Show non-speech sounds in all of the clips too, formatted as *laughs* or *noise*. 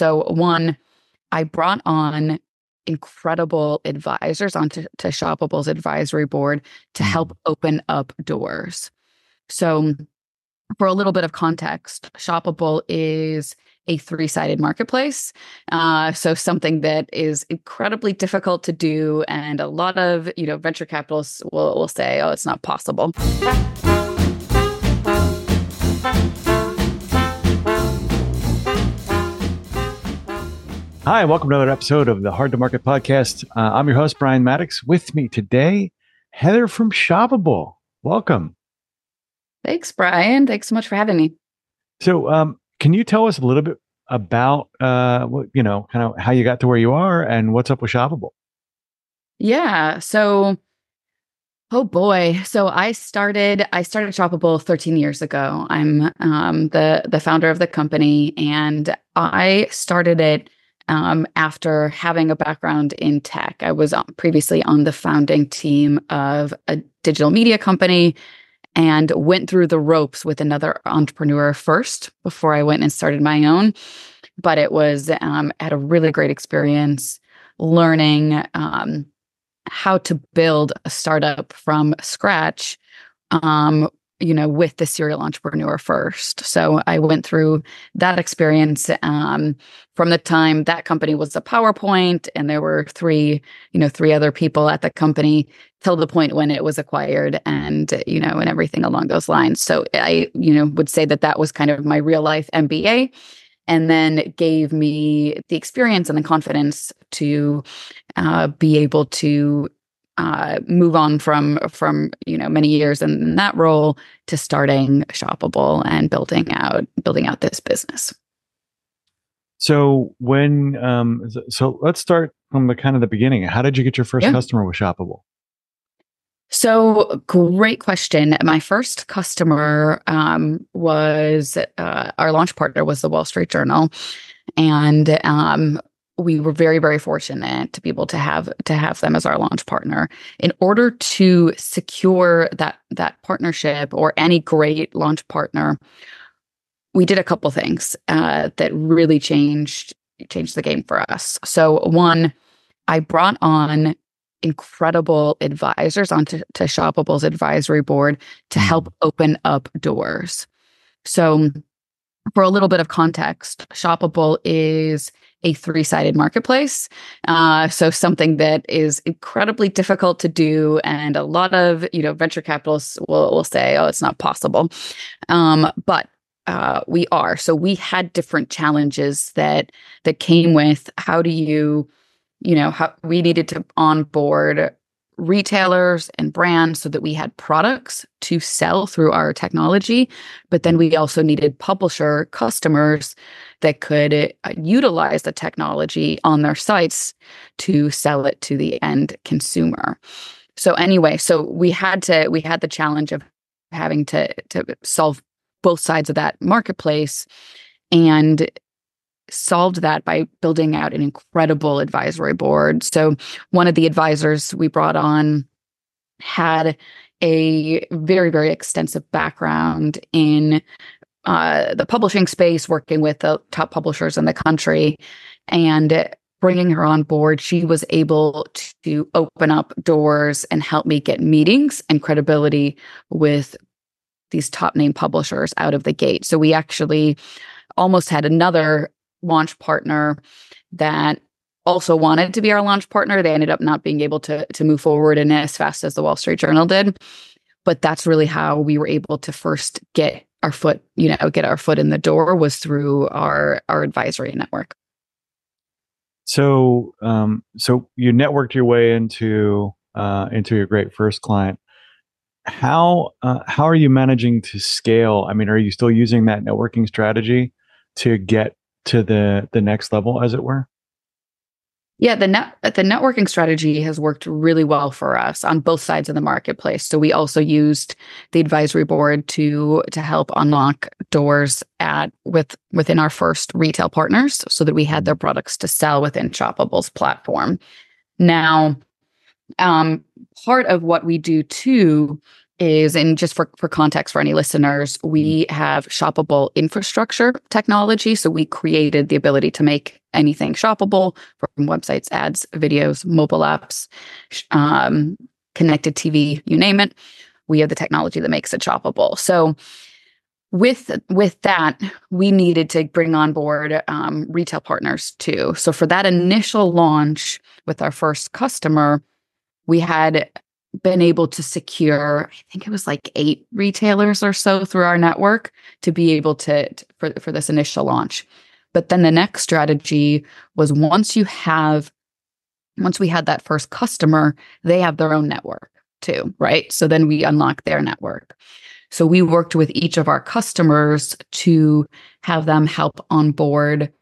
So, one, I brought on incredible advisors onto to Shoppable's advisory board to Mm. help open up doors. So, for a little bit of context, Shoppable is a three sided marketplace. Uh, so something that is incredibly difficult to do, and a lot of you know venture capitalists will will say, "Oh, it's not possible." Hi, welcome to another episode of the Hard to Market podcast. Uh, I'm your host, Brian Mattocks. With me today, Heather from Shoppable. Welcome. Thanks, Brian. Thanks so much for having me. So, um, can you tell us a little bit about, uh, what, you know, kind of how you got to where you are and what's up with Shoppable? Yeah. So, oh boy. So I started. I started Shoppable 13 years ago. I'm um, the the founder of the company, and I started it um, after having a background in tech. I was previously on the founding team of a digital media company. And went through the ropes with another entrepreneur first before I went and started my own. But it was um, had a really great experience learning um, how to build a startup from scratch um you know with the serial entrepreneur first. So i went through that experience um from the time that company was a powerpoint and there were three you know three other people at the company till the point when it was acquired and you know and everything along those lines. So i you know would say that that was kind of my real life mba and then gave me the experience and the confidence to uh, be able to uh, move on from from you know many years in, in that role to starting shoppable and building out building out this business So, when, um, so- let's start from the kind of the beginning. How did you get your first Yeah. customer with Shoppable? So, great question. My first customer um, was uh, our launch partner was the Wall Street Journal, and um, we were very, very fortunate to be able to have to have them as our launch partner. In order to secure that that partnership or any great launch partner, we did a couple things uh, that really changed changed the game for us. So, one, I brought on incredible advisors onto to Shoppable's advisory board to help open up doors. So, for a little bit of context, Shoppable is a three sided marketplace. Uh, so, something that is incredibly difficult to do, and a lot of you know venture capitalists will will say, "Oh, it's not possible," um, but uh, we are. So, we had different challenges that that came with how do you you know how we needed to onboard retailers and brands so that we had products to sell through our technology but then we also needed publisher customers that could uh, utilize the technology on their sites to sell it to the end consumer. So anyway so we had to we had the challenge of having to to solve both sides of that marketplace. And solved that by building out an incredible advisory board. So, one of the advisors we brought on had a very, very extensive background in uh, the publishing space, working with the top publishers in the country. And bringing her on board, she was able to open up doors and help me get meetings and credibility with these top name publishers out of the gate. So, we actually almost had another launch partner that also wanted to be our launch partner. They ended up not being able to to move forward in as fast as the Wall Street Journal did. But that's really how we were able to first get our foot, you know, get our foot in the door was through our our advisory network. So, um, so you networked your way into uh, into your great first client. How uh, how are you managing to scale? I mean, are you still using that networking strategy to get to the the next level, as it were? Yeah, the net the networking strategy has worked really well for us on both sides of the marketplace. So we also used the advisory board to to help unlock doors at with within our first retail partners so that we had their products to sell within Shoppable's platform. Now, um, part of what we do too is, and just for, for context for any listeners, we Mm-hmm. have shoppable infrastructure technology. So we created the ability to make anything shoppable from websites, ads, videos, mobile apps, um, connected TV, you name it. We have the technology that makes it shoppable. So with with that, we needed to bring on board um, retail partners too. So for that initial launch with our first customer, we had been able to secure, I think it was like eight retailers or so through our network to be able to, to for for this initial launch. But then the next strategy was once you have once we had that first customer, they have their own network too, right? So then we unlock their network. So we worked with each of our customers to have them help onboard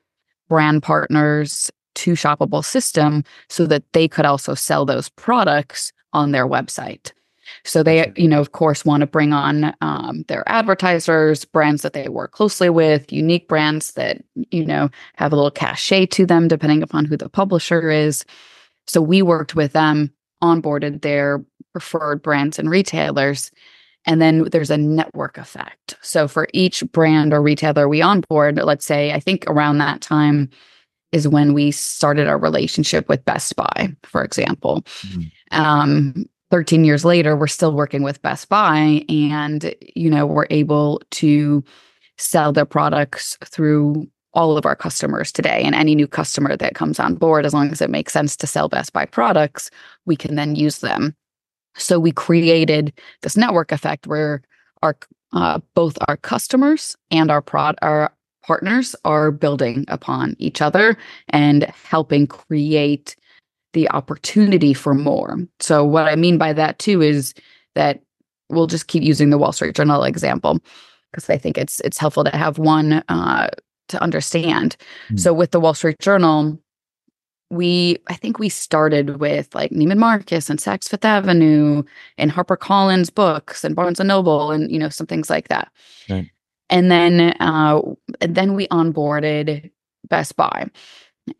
brand partners to shoppable system so that they could also sell those products on their website. So they, you know, of course, want to bring on um, their advertisers, brands that they work closely with, unique brands that you know have a little cachet to them, depending upon who the publisher is. So we worked with them, onboarded their preferred brands and retailers, and then there's a network effect. So for each brand or retailer we onboard, let's say, I think around that time is when we started our relationship with Best Buy, for example. Mhm. Um, 13 years later, we're still working with Best Buy, and you know we're able to sell their products through all of our customers today. And any new customer that comes on board, as long as it makes sense to sell Best Buy products, we can then use them. So we created this network effect where our uh, both our customers and our prod our partners are building upon each other and helping create the opportunity for more. So what I mean by that too is that we'll just keep using the Wall Street Journal example because I think it's it's helpful to have one uh, to understand. Hmm. So with the Wall Street Journal, we I think we started with like Neiman Marcus and Saks Fifth Avenue and HarperCollins books and Barnes and Noble and you know some things like that. Right. And then uh and then we onboarded Best Buy.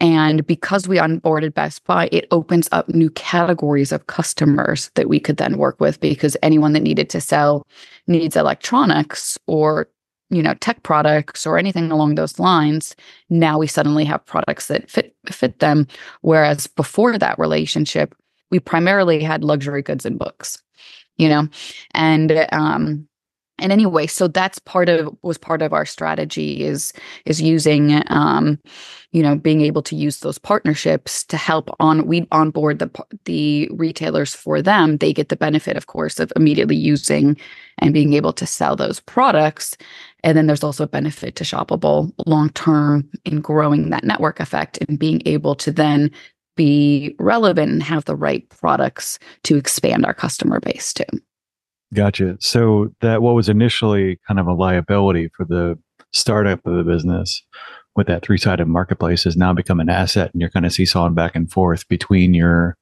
And because we onboarded Best Buy, it opens up new categories of customers that we could then work with because anyone that needed to sell needs electronics or you know tech products or anything along those lines. Now we suddenly have products that fit fit them. Whereas before that relationship we primarily had luxury goods and books you know? And um and anyway so that's part of was part of our strategy is is using um you know being able to use those partnerships to help on we onboard the the retailers for them. They get the benefit of course of immediately using and being able to sell those products. And then there's also a benefit to shoppable long term in growing that network effect and being able to then be relevant and have the right products to expand our customer base too Gotcha. So that what was initially kind of a liability for the startup of the business with that three-sided marketplace has now become an asset, and you're kind of seesawing back and forth between your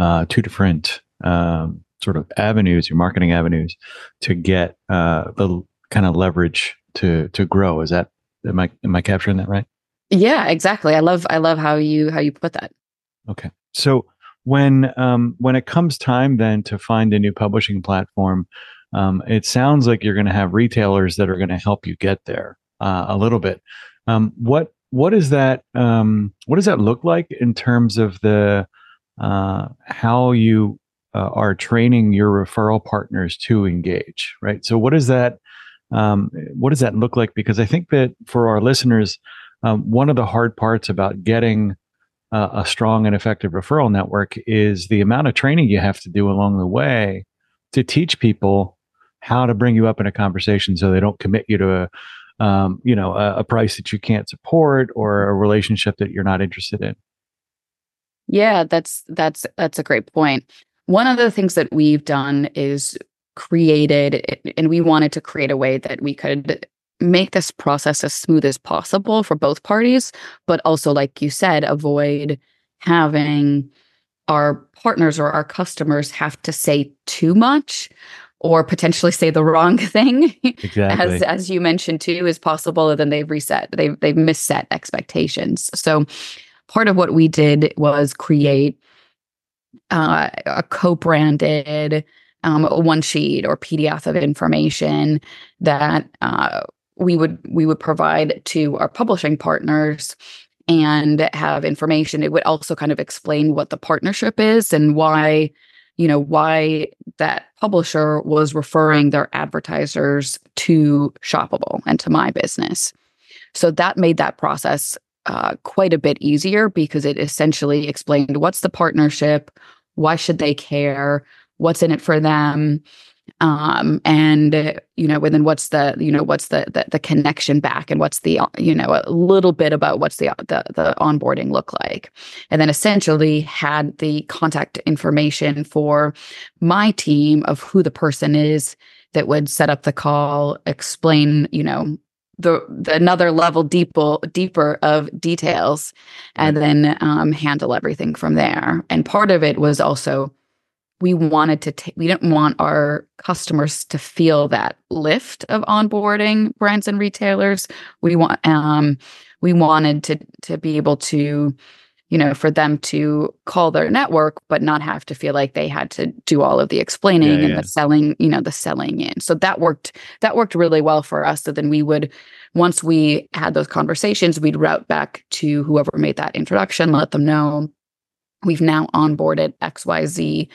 uh, two different um, sort of avenues, your marketing avenues, to get uh, the kind of leverage to to grow. Is that am I am I capturing that right? yeah exactly i love i love how you how you put that Okay. So when um, when it comes time then to find a new publishing platform, um, it sounds like you're going to have retailers that are going to help you get there uh, a little bit. Um, what what is that? Um, what does that look like in terms of the uh, how you uh, are training your referral partners to engage? Right. So what does that um, what does that look like? Because I think that for our listeners, um, one of the hard parts about getting uh, a strong and effective referral network is the amount of training you have to do along the way to teach people how to bring you up in a conversation so they don't commit you to a um, you know a, a price that you can't support or a relationship that you're not interested in Yeah, that's that's that's a great point. One of the things that we've done is created and we wanted to create a way that we could make this process as smooth as possible for both parties, but also like you said, avoid having our partners or our customers have to say too much or potentially say the *laughs* wrong thing exactly. as as you mentioned too is possible and then they've reset they've they've misset expectations. So part of what we did was create uh, a co-branded um, one sheet or PDF of information that uh, we would we would provide to our publishing partners and have information. It would also kind of explain what the partnership is and why you know why that publisher was referring their advertisers to shoppable and to my business so that made that process uh, quite a bit easier because it essentially explained what's the partnership why should they care what's in it for them um and you know and then what's the you know what's the, the the connection back and what's the you know a little bit about what's the the the onboarding look like. And then essentially had the contact information for my team of who the person is that would set up the call explain you know the, the another level deeper deeper of details and then um, handle everything from there. And part of it was also we wanted to take we didn't want our customers to feel that lift of onboarding brands and retailers. We want um we wanted to to be able to you know for them to call their network but not have to feel like they had to do all of the explaining yeah, and yeah. the selling you know the selling in. So that worked that worked really well for us. So then we would once we had those conversations we'd route back to whoever made that introduction let them know we've now onboarded xyz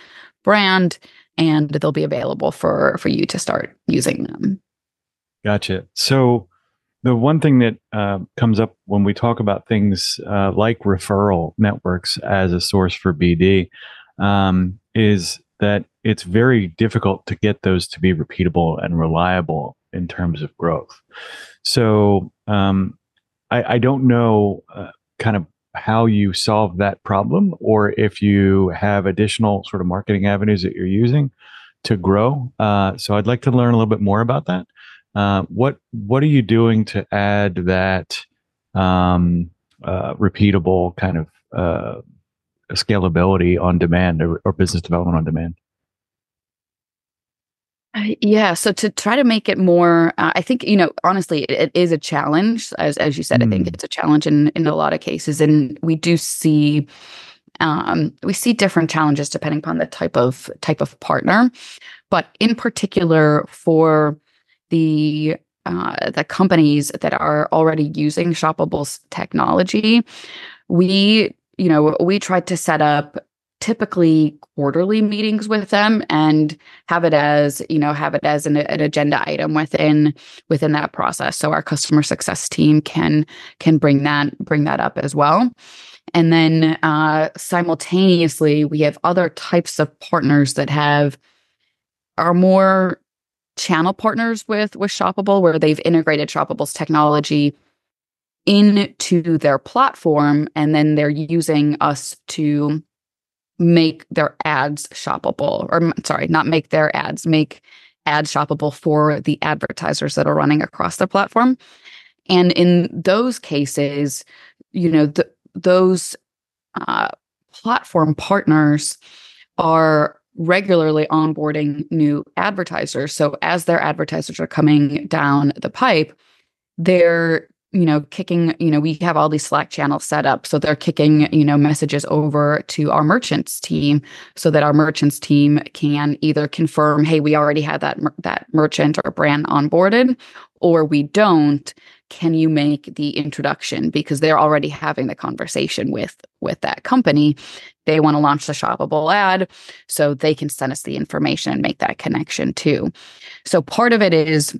brand and they'll be available for for you to start using them. Gotcha. So the one thing that uh, comes up when we talk about things uh, like referral networks as a source for bd um, is that it's very difficult to get those to be repeatable and reliable in terms of growth. So um, I, I, don't know uh, kind of how you solve that problem or if you have additional sort of marketing avenues that you're using to grow. Uh, so I'd like to learn a little bit more about that. Uh, what what are you doing to add that um, uh, repeatable kind of uh, scalability on demand or, or business development on demand? Yeah. So to try to make it more, uh, I think you know, honestly, it, it is a challenge. As as you said, mm. I think mm. it's a challenge in in a lot of cases, and we do see, um, we see different challenges depending upon the type of type of partner, but in particular for the uh, the companies that are already using Shoppable's technology, we you know we tried to set up typically quarterly meetings with them and have it as you know have it as an, an, agenda item within within that process. So our customer success team can can bring that bring that up as well. And then uh, simultaneously we have other types of partners that have are more channel partners with with shoppable where they've integrated shoppable's technology into their platform and then they're using us to make their ads shoppable or sorry not make their ads make ads shoppable for the advertisers that are running across their platform. And in those cases you know the, those uh, platform partners are regularly onboarding new advertisers. So as their advertisers are coming down the pipe they're you know, kicking, you know, we have all these Slack channels set up. So they're kicking, you know, messages over to our merchants team so that our merchants team can either confirm, hey, we already had that, that merchant or brand onboarded, or we don't. Can you make the introduction? Because they're already having the conversation with with that company. They want to launch the shoppable ad. So they can send us the information and make that connection too. So part of it is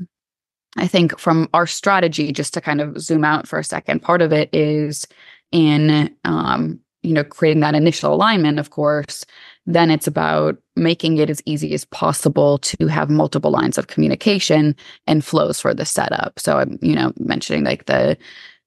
I think from our strategy, just to kind of zoom out for a second, part of it is in um, you know creating that initial alignment. Of course, then it's about making it as easy as possible to have multiple lines of communication and flows for the setup. So I'm you know mentioning like the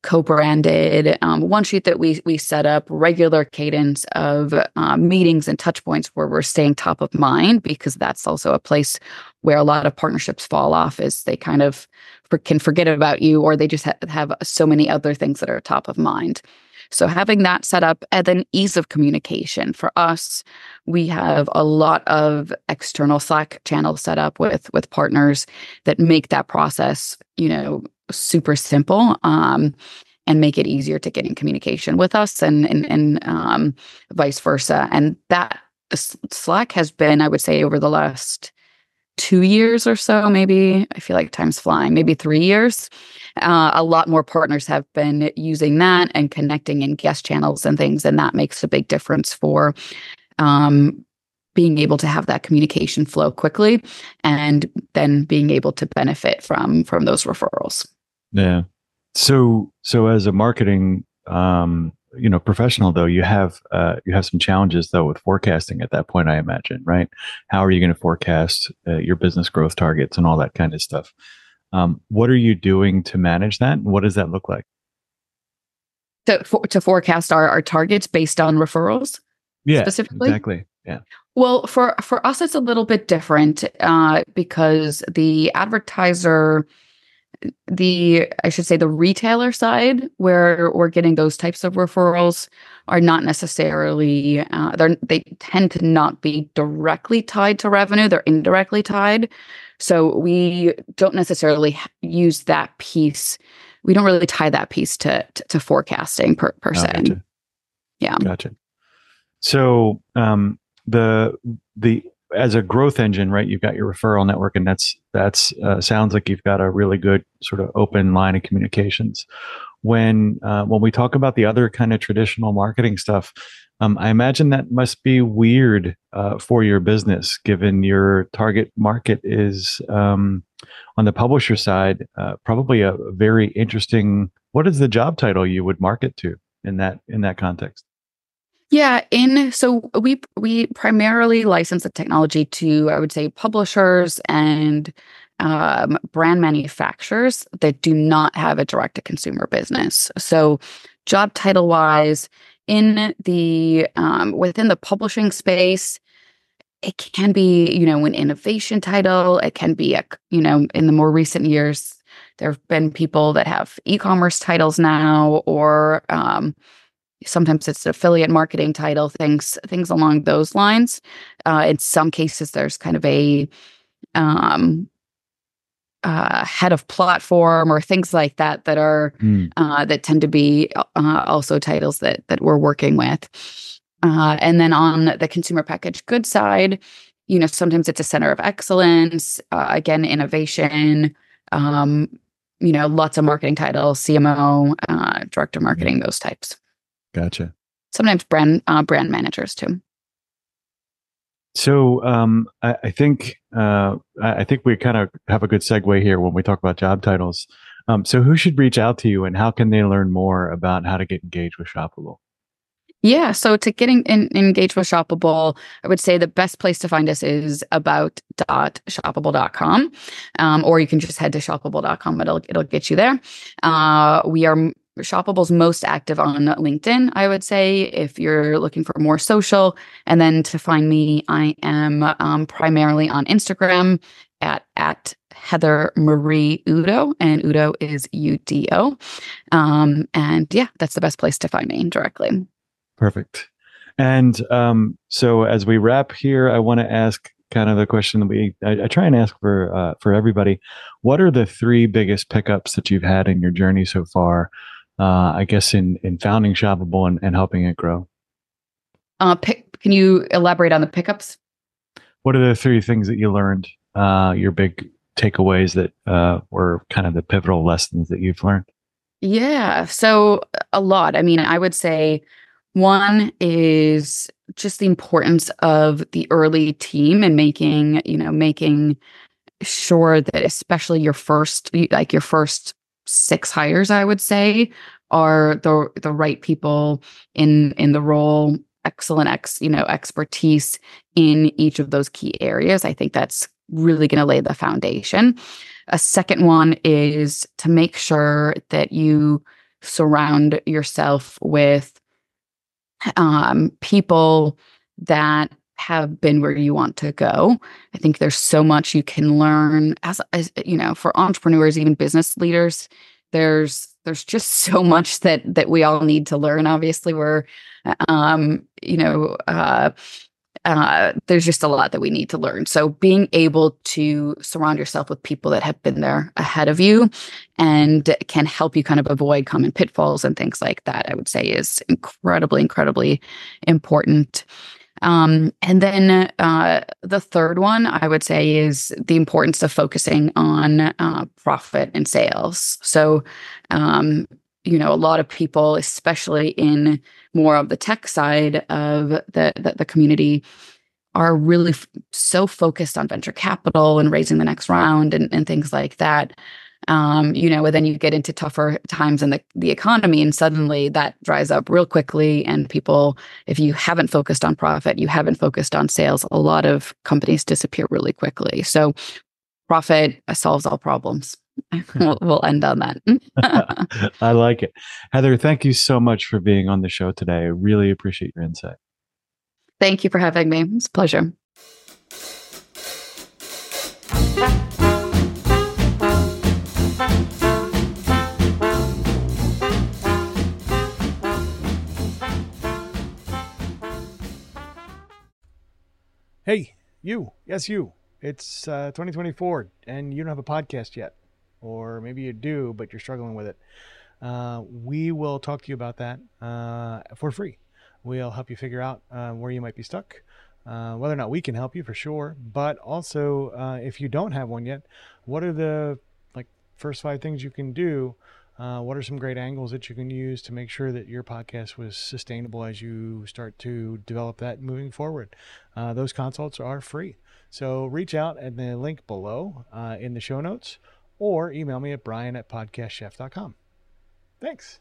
co-branded. Um, one sheet that we we set up regular cadence of uh, meetings and touch points where we're staying top of mind because that's also a place where a lot of partnerships fall off is they kind of for, can forget about you or they just ha- have so many other things that are top of mind so having that set up and then ease of communication for us we have a lot of external slack channels set up with with partners that make that process you know super simple um, and make it easier to get in communication with us and and, and um, vice versa. And that Slack has been, I would say, over the last two years or so, maybe. I feel like time's flying, maybe three years. Uh, a lot more partners have been using that and connecting in guest channels and things, and that makes a big difference for um, being able to have that communication flow quickly, and then being able to benefit from from those referrals. Yeah. So so as a marketing um, you know professional though you have uh, you have some challenges though with forecasting at that point i imagine right? How are you going to forecast uh, your business growth targets and all that kind of stuff? Um, what are you doing to manage that what does that look like? To, for, to forecast our, our targets based on referrals yeah specifically? exactly yeah. Well for for us it's a little bit different uh, because the advertiser the I should say the retailer side where we're getting those types of referrals are not necessarily uh, they they tend to not be directly tied to revenue they're indirectly tied. So we don't necessarily use that piece we don't really tie that piece to to, to forecasting per, per oh, se. gotcha. yeah. Gotcha. So um the the as a growth engine, right? You've got your referral network, and that's that's uh, sounds like you've got a really good sort of open line of communications. When uh, when we talk about the other kind of traditional marketing stuff, um, I imagine that must be weird uh, for your business, given your target market is um, on the publisher side. Uh, probably a very interesting. What is the job title you would market to in that in that context? Yeah, in so we we primarily license the technology to I would say publishers and um, brand manufacturers that do not have a direct to consumer business. So, job title wise, in the um, within the publishing space, it can be you know an innovation title. It can be a you know in the more recent years, there have been people that have e-commerce titles now or um, sometimes it's affiliate marketing title things things along those lines. Uh, in some cases there's kind of a um, uh, head of platform or things like that that are mm. uh, that tend to be uh, also titles that that we're working with. Uh, and then on the consumer packaged goods side you know sometimes it's a center of excellence uh, again innovation um, you know lots of marketing titles cmo director marketing those types Gotcha. Sometimes brand uh, brand managers too. So um, I, I, think uh, I think we kind of have a good segue here when we talk about job titles. Um, so who should reach out to you, and how can they learn more about how to get engaged with Shoppable? Yeah, so to getting in, engaged with Shoppable, I would say the best place to find us is about.shoppable.com, um, or you can just head to shoppable.com. It'll it'll get you there. Uh, we are Shoppable's most active on LinkedIn, I would say, if you're looking for more social. And then to find me, I am um, primarily on Instagram at at Heather Marie Udo, and Udo is U D O. Um, and yeah, that's the best place to find me directly. Perfect. And um, so as we wrap here, I want to ask kind of the question that we I, I try and ask for uh, for everybody. What are the three biggest pickups that you've had in your journey so far? Uh, I guess, in in founding Shoppable and, and helping it grow. Uh, pick, can you elaborate on the pickups? What are the three things that you learned? Uh, your big takeaways that uh, were kind of the pivotal lessons that you've learned. Yeah, so a lot. I mean, I would say one is just the importance of the early team and making, you know, making sure that especially your first like your first six hires, I would say, are the the right people in in the role, excellent ex, you know, expertise in each of those key areas. I think that's really going to lay the foundation. A second one is to make sure that you surround yourself with um, people that have been where you want to go. I think there's so much you can learn as, as you know, for entrepreneurs, even business leaders, there's there's just *laughs* so much that that we all need to learn. Obviously, we're um, you know, uh, uh, there's just a lot that we need to learn. So being able to surround yourself with people that have been there ahead of you and can help you kind of avoid common pitfalls and things like that, I would say is incredibly, incredibly important. Um, and then uh, the third one I would say is the importance of focusing on uh, profit and sales. So, um, you know, a lot of people, especially in more of the tech side of the, the, the community, are really f- so focused on venture capital and raising the next round and, and things like that um, you know, and then you get into tougher times in the, the economy, and suddenly that dries up real quickly. And people, if you haven't focused on profit, you haven't focused on sales, a lot of companies disappear really quickly. So, profit solves all problems. *laughs* *laughs* we'll, we'll end on that. *laughs* I like it. Heather, thank you so much for being on the show today. I really appreciate your insight. Thank you for having me. It's a pleasure. Hey, you. Yes, you. It's uh, 2024 and you don't have a podcast yet. Or maybe you do, but you're struggling with it. Uh, we will talk to you about that uh, for free. We'll help you figure out uh, where you might be stuck, uh, whether or not we can help you for sure. But also, uh, if you don't have one yet, what are the like first five things you can do uh, what are some great angles that you can use to make sure that your podcast was sustainable as you start to develop that moving forward? Uh, those consults are free. So reach out at the link below uh, in the show notes or email me at brian at podcastchef.com. Thanks.